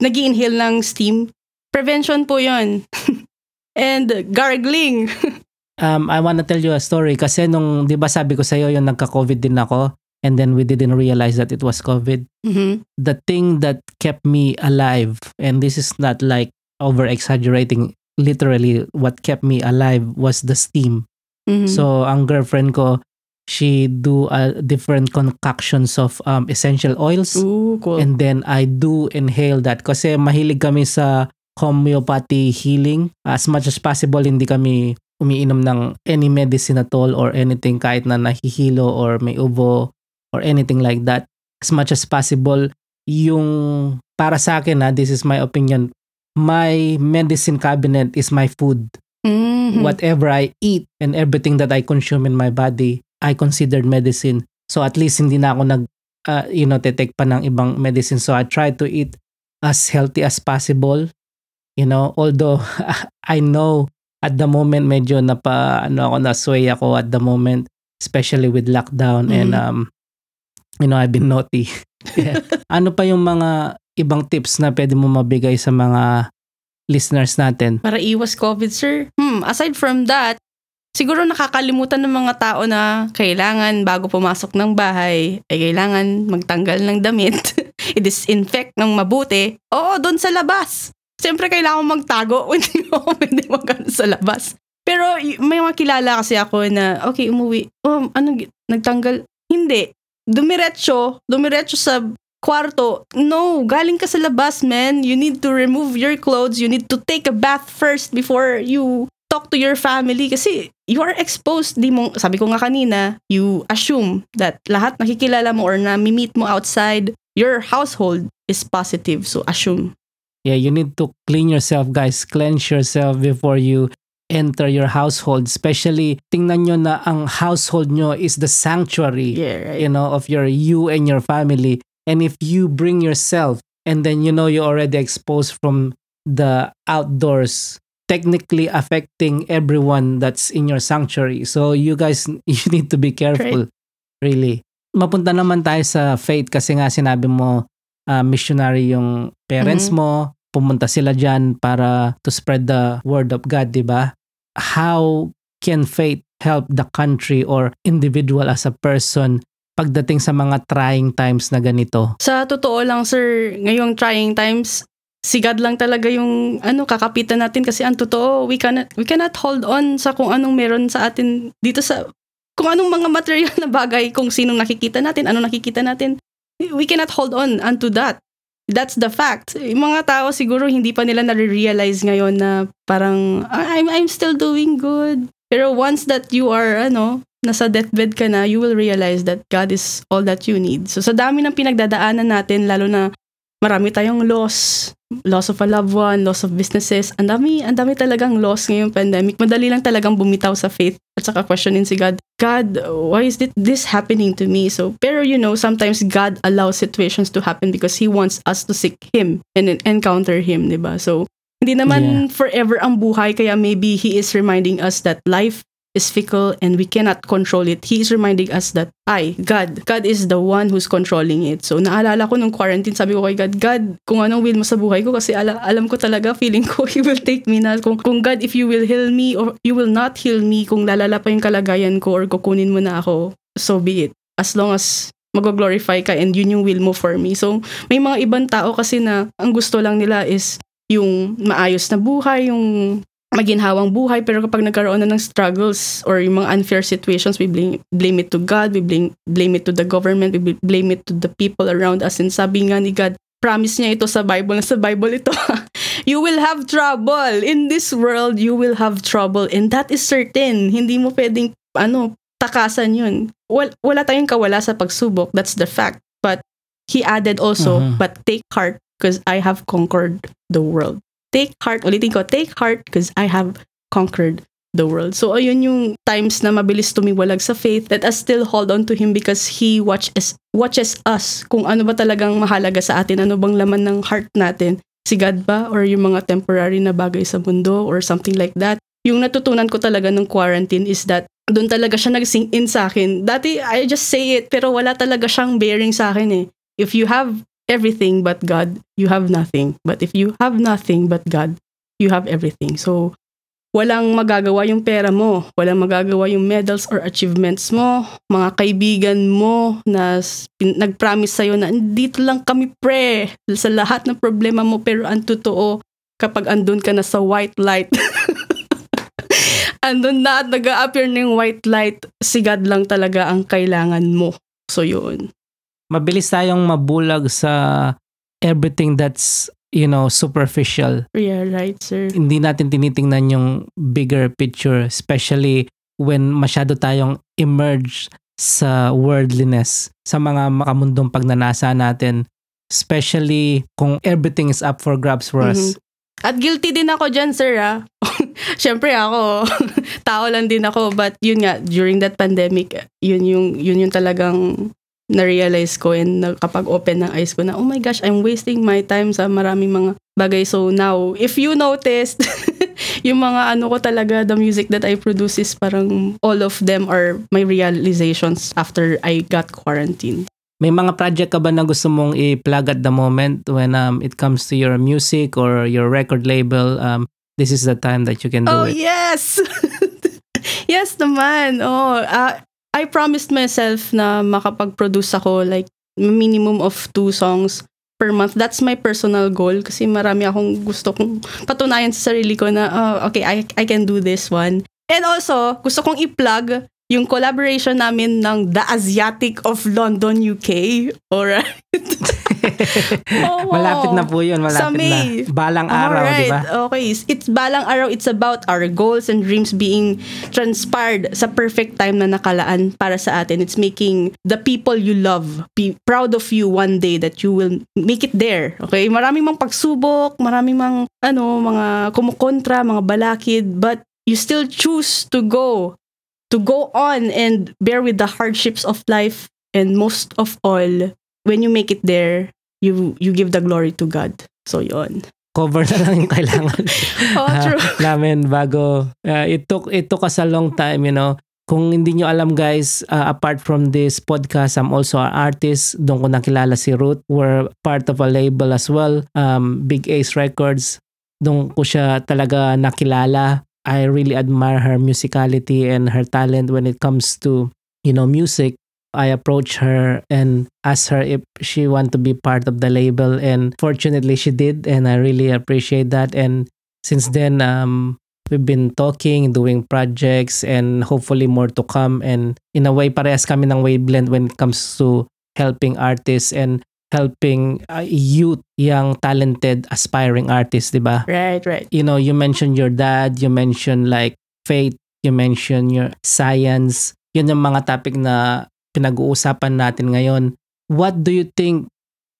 nag inhale ng steam, prevention po yon And gargling. Um, I wanna tell you a story kasi nung, di ba sabi ko sa'yo yung nagka-COVID din ako and then we didn't realize that it was COVID. Mhm. the thing that kept me alive and this is not like over exaggerating literally what kept me alive was the steam Mhm. so ang girlfriend ko she do uh, different concoctions of um, essential oils Ooh, cool. and then I do inhale that kasi mahilig kami sa homeopathy healing as much as possible hindi kami umiinom ng any medicine at all or anything kahit na nahihilo or may ubo or anything like that as much as possible yung para sa akin na this is my opinion my medicine cabinet is my food Mhm. whatever I eat and everything that I consume in my body, I considered medicine. So at least hindi na ako nag, uh, you know, tetake pa ng ibang medicine. So I try to eat as healthy as possible. You know, although I know at the moment medyo napa, ano ako, na-sway ako at the moment, especially with lockdown and, Mhm. um, you know, I've been naughty. Yeah. ano pa yung mga ibang tips na pwede mo mabigay sa mga listeners natin? Para iwas COVID, sir. Hmm, aside from that, siguro nakakalimutan ng mga tao na kailangan bago pumasok ng bahay, ay kailangan magtanggal ng damit, i-disinfect ng mabuti. Oo, doon sa labas. Siyempre, kailangan magtago. Hindi mo pwede magano sa labas. Pero may mga kilala kasi ako na, okay, umuwi. Oh, ano, nagtanggal? Hindi. Dumiretso, dumiretso sa kwarto. No, galing ka sa labas, man. You need to remove your clothes. You need to take a bath first before you talk to your family kasi you are exposed. Di mo, sabi ko nga kanina, you assume that lahat nakikilala mo or na meet mo outside your household is positive. So assume. Yeah, you need to clean yourself, guys. Cleanse yourself before you enter your household. Especially, tingnan nyo na ang household nyo is the sanctuary, Yeah, right. you know, of your you and your family. And if you bring yourself and then you know you're already exposed from the outdoors, technically affecting everyone that's in your sanctuary. So you guys, you need to be careful. Really. Mapunta naman tayo sa faith kasi nga sinabi mo ah, missionary yung parents Mhm. mo, pumunta sila dyan para to spread the word of God, di ba? How can faith help the country or individual as a person pagdating sa mga trying times na ganito? Sa totoo lang, sir, ngayong trying times, si God lang talaga yung ano kakapitan natin kasi ang totoo we cannot we cannot hold on sa kung anong meron sa atin dito sa kung anong mga material na bagay, kung sinong nakikita natin, ano nakikita natin, we cannot hold on unto that. That's the fact. Yung mga tao siguro hindi pa nila na-realize ngayon na parang, I'm, I'm still doing good. Pero once that you are, ano, nasa deathbed ka na, you will realize that God is all that you need. So sa dami ng pinagdadaanan natin, lalo na marami tayong loss, loss of a loved one, loss of businesses. Ang dami, ang dami talagang loss ngayong pandemic. Madali lang talagang bumitaw sa faith at saka questionin si God. God, why is this happening to me? So, pero you know, sometimes God allows situations to happen because He wants us to seek Him and encounter Him, di ba? So, hindi naman Yeah. forever ang buhay, kaya maybe He is reminding us that life is fickle and we cannot control it. He is reminding us that I, God, God is the one who's controlling it. So naalala ko nung quarantine, sabi ko kay God, God, kung anong will mo sa buhay ko kasi ala, alam ko talaga, feeling ko He will take me na. Kung, kung God, if you will heal me or you will not heal me, kung lalala pa yung kalagayan ko or kukunin mo na ako, so be it. As long as mag-glorify ka and yun yung will mo for me. So may mga ibang tao kasi na ang gusto lang nila is yung maayos na buhay, yung maginhawang buhay pero kapag nagkaroon na ng struggles or yung mga unfair situations we blame, blame it to God we blame, blame it to the government we blame it to the people around us. And sabi nga ni God promise niya ito sa Bible sa Bible ito. You will have trouble. In this world you will have trouble. And that is certain. Hindi mo pwedeng ano takasan yun. Wal, wala tayong kawala sa pagsubok. That's the fact. But he added also Mhm. but take heart because I have conquered the world take heart, ulitin ko, take heart because I have conquered the world. So ayun yung times na mabilis tumiwalag sa faith, let us still hold on to Him because He watches, watches us kung ano ba talagang mahalaga sa atin, ano bang laman ng heart natin, si God ba or yung mga temporary na bagay sa mundo or something like that. Yung natutunan ko talaga ng quarantine is that doon talaga siya nag-sink in sa akin. Dati, I just say it, pero wala talaga siyang bearing sa akin eh. If you have everything but God, you have nothing. But if you have nothing but God, you have everything. So, walang magagawa yung pera mo, walang magagawa yung medals or achievements mo, mga kaibigan mo na nag-promise sa'yo na dito lang kami pre sa lahat ng problema mo pero ang totoo kapag andun ka na sa white light andun na at nag-a-appear na yung white light si God lang talaga ang kailangan mo. So yun. Mabilis tayong mabulag sa everything that's, you know, superficial. Yeah, right, sir. Hindi natin tinitingnan yung bigger picture, especially when masyado tayong emerge sa worldliness, sa mga makamundong pagnanasa natin, especially kung everything is up for grabs for us. At guilty din ako dyan, sir, ah. Siyempre ako, tao lang din ako. But yun nga, during that pandemic, yun yung, yun yung talagang na-realize ko and na- kapag open ng eyes ko na, oh my gosh, I'm wasting my time sa maraming mga bagay. So now, if you noticed, yung mga ano ko talaga, the music that I produce is parang all of them are my realizations after I got quarantined. May mga project ka ba na gusto mong i-plug at the moment when um, it comes to your music or your record label? Um, this is the time that you can do Oh, it. yes! yes naman. Oh, ah, I promised myself na makapag-produce ako like minimum of two songs per month. That's my personal goal kasi marami akong gusto kong patunayan sa sarili ko na, oh, okay, I, I can do this one. And also, gusto kong i-plug yung collaboration namin ng The Asiatic of London, UK. Alright? Oo. malapit na po yun, Sa malapit May. na. Balang araw, di ba? Okay. It's balang araw. It's about our goals and dreams being transpired sa perfect time na nakalaan para sa atin. It's making the people you love be proud of you one day that you will make it there. Okay? Maraming mang pagsubok, maraming mang ano, mga kumukontra, mga balakid, but you still choose to go to go on and bear with the hardships of life and most of all when you make it there you you give the glory to God so yon Cover na lang yung kailangan oh true namin bago. uh, it, took, it took us a long time, you know. Kung hindi nyo alam guys, uh, apart from this podcast, I'm also an artist. Doon ko nakilala si Ruth. We're part of a label as well, um, Big Ace Records. Doon ko siya talaga nakilala. I really admire her musicality and her talent when it comes to, you know, music. I approached her and asked her if she want to be part of the label and fortunately she did and I really appreciate that and since then um we've been talking, doing projects, and hopefully more to come. And in a way, parehas kami ng wavelength when it comes to helping artists and helping uh, youth, young, talented, aspiring artists, di ba? Right, right. You know, you mentioned your dad, you mentioned like faith, you mentioned your science. Yun yung mga topic na pinag-uusapan natin ngayon. What do you think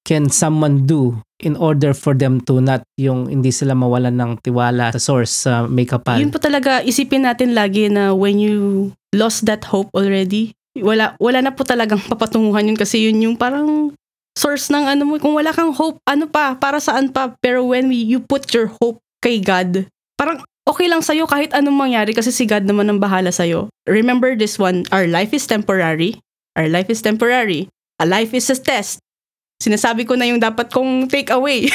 can someone do in order for them to not yung hindi sila mawalan ng tiwala sa source sa makeupan? Yun po talaga, isipin natin lagi na when you lost that hope already, wala wala na po talagang papatunguhan yun kasi yun yung parang source ng ano mo. Kung wala kang hope, ano pa, para saan pa. Pero when we, you put your hope kay God, parang okay lang sa'yo kahit anong mangyari kasi si God naman ang bahala sa'yo. Remember this one, our life is temporary. Our life is temporary. A life is a test. Sinasabi ko na yung dapat kong take away.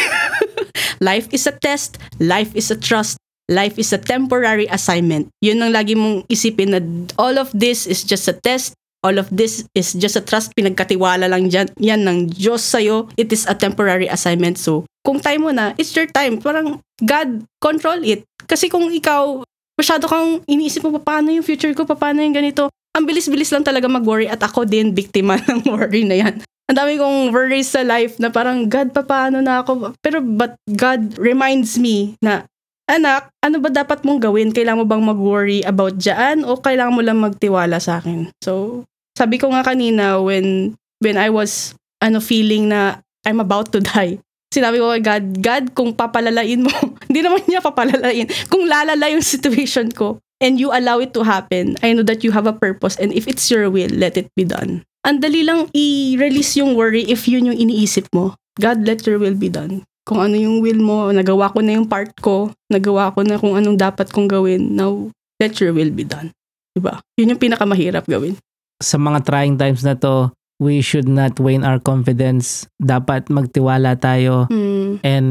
life is a test. Life is a trust. Life is a temporary assignment. Yun ang lagi mong isipin na all of this is just a test. All of this is just a trust. Pinagkatiwala lang dyan, yan ng Diyos sa'yo. It is a temporary assignment. So, kung time mo na, it's your time. Parang, God, control it. Kasi kung ikaw, masyado kang iniisip mo, paano yung future ko, paano yung ganito, ang bilis-bilis lang talaga mag-worry at ako din biktima ng worry na yan. Ang dami kong worries sa life na parang, God, paano na ako? Pero, but God reminds me na, anak, ano ba dapat mong gawin? Kailangan mo bang mag-worry about dyan o kailangan mo lang magtiwala sa akin? So, sabi ko nga kanina when when I was ano feeling na I'm about to die. Sinabi ko kay God, God, kung papalalain mo, hindi naman niya papalalain. Kung lalala yung situation ko and you allow it to happen, I know that you have a purpose and if it's your will, let it be done. Ang dali lang i-release yung worry if yun yung iniisip mo. God, let your will be done. Kung ano yung will mo, nagawa ko na yung part ko, nagawa ko na kung anong dapat kong gawin, now let your will be done. Diba? Yun yung pinakamahirap gawin sa mga trying times na to, we should not wane our confidence. Dapat magtiwala tayo. Mm. And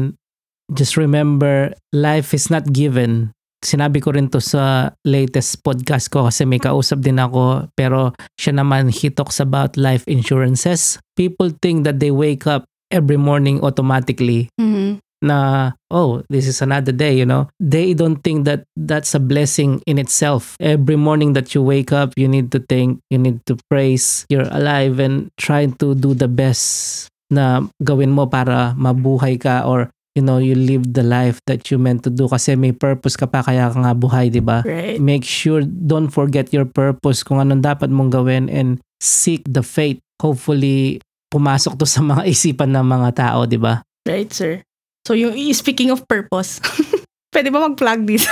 just remember, life is not given. Sinabi ko rin to sa latest podcast ko kasi may kausap din ako pero siya naman he talks about life insurances. People think that they wake up every morning automatically Mm-hmm. na oh this is another day you know they don't think that that's a blessing in itself every morning that you wake up you need to think you need to praise you're alive and try to do the best na gawin mo para mabuhay ka or you know you live the life that you meant to do kasi may purpose ka pa kaya ka nga buhay di ba Right. make sure don't forget your purpose kung anong dapat mong gawin and seek the faith hopefully pumasok to sa mga isipan ng mga tao di ba Right, sir. So, yung speaking of purpose, pwede ba mag-plug dito?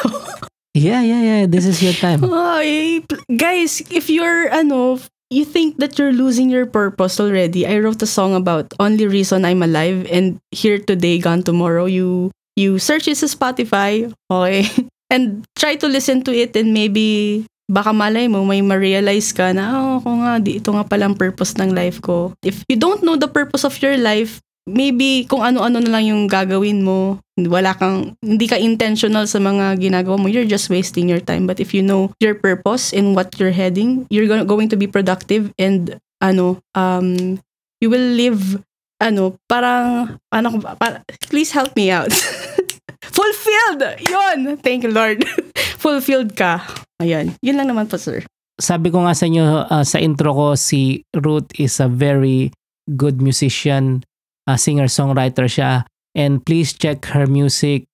Yeah, yeah, yeah. This is your time. Ay, guys, if you're, ano, you think that you're losing your purpose already, I wrote a song about only reason I'm alive and here today, gone tomorrow. You, you search it sa Spotify, okay? And try to listen to it and maybe baka malay mo, may ma-realize ka na, oh, ako nga, di, ito nga palang purpose ng life ko. If you don't know the purpose of your life, maybe kung ano-ano na lang yung gagawin mo, wala kang, hindi ka intentional sa mga ginagawa mo, you're just wasting your time. But if you know your purpose and what you're heading, you're go- going to be productive and ano, um, you will live, ano, parang, ano, para, please help me out. Fulfilled! Yun! Thank you, Lord. Fulfilled ka. Ayan. Yun lang naman po, sir. Sabi ko nga sa inyo uh, sa intro ko, si Ruth is a very good musician, uh, singer-songwriter siya. And please check her music.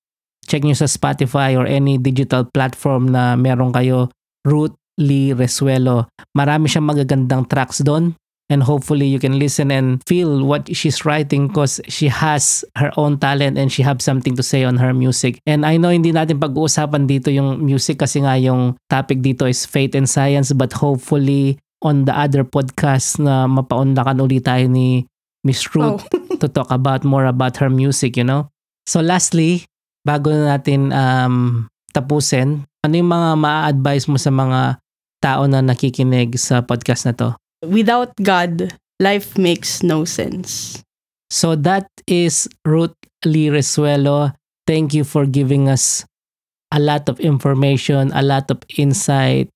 Check nyo sa Spotify or any digital platform na meron kayo. Ruth Lee Resuelo. Marami siyang magagandang tracks doon. And hopefully you can listen and feel what she's writing because she has her own talent and she have something to say on her music. And I know hindi natin pag-uusapan dito yung music kasi nga yung topic dito is faith and science but hopefully on the other podcast na mapaunlakan ulit tayo ni Miss Ruth Oh. To talk about more about her music, you know? So lastly, bago na natin um, tapusin, ano yung mga ma-advise mo sa mga tao na nakikinig sa podcast na to? Without God, life makes no sense. So that is Ruth Lee Resuelo. Thank you for giving us a lot of information, a lot of insight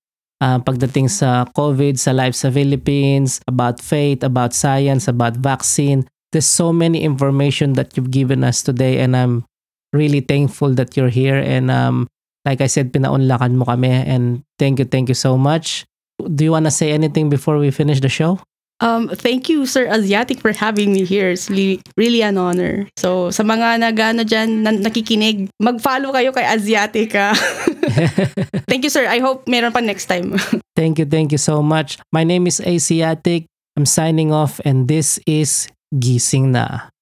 uh, pagdating sa COVID, sa life sa Philippines, about faith, about science, about vaccine. There's so many information that you've given us today and I'm really thankful that you're here and um, Like I said, pinaunlakan mo kami and thank you, thank you so much. Do you want to say anything before we finish the show? Um, thank you, Sir Asiatic, for having me here. It's really, really an honor. So, sa mga nagano dyan, na, nakikinig, mag-follow kayo kay Asiatic. ah. thank you, sir. I hope meron pa next time. Thank you, thank you so much. My name is Asiatic. I'm signing off and this is Gising Na.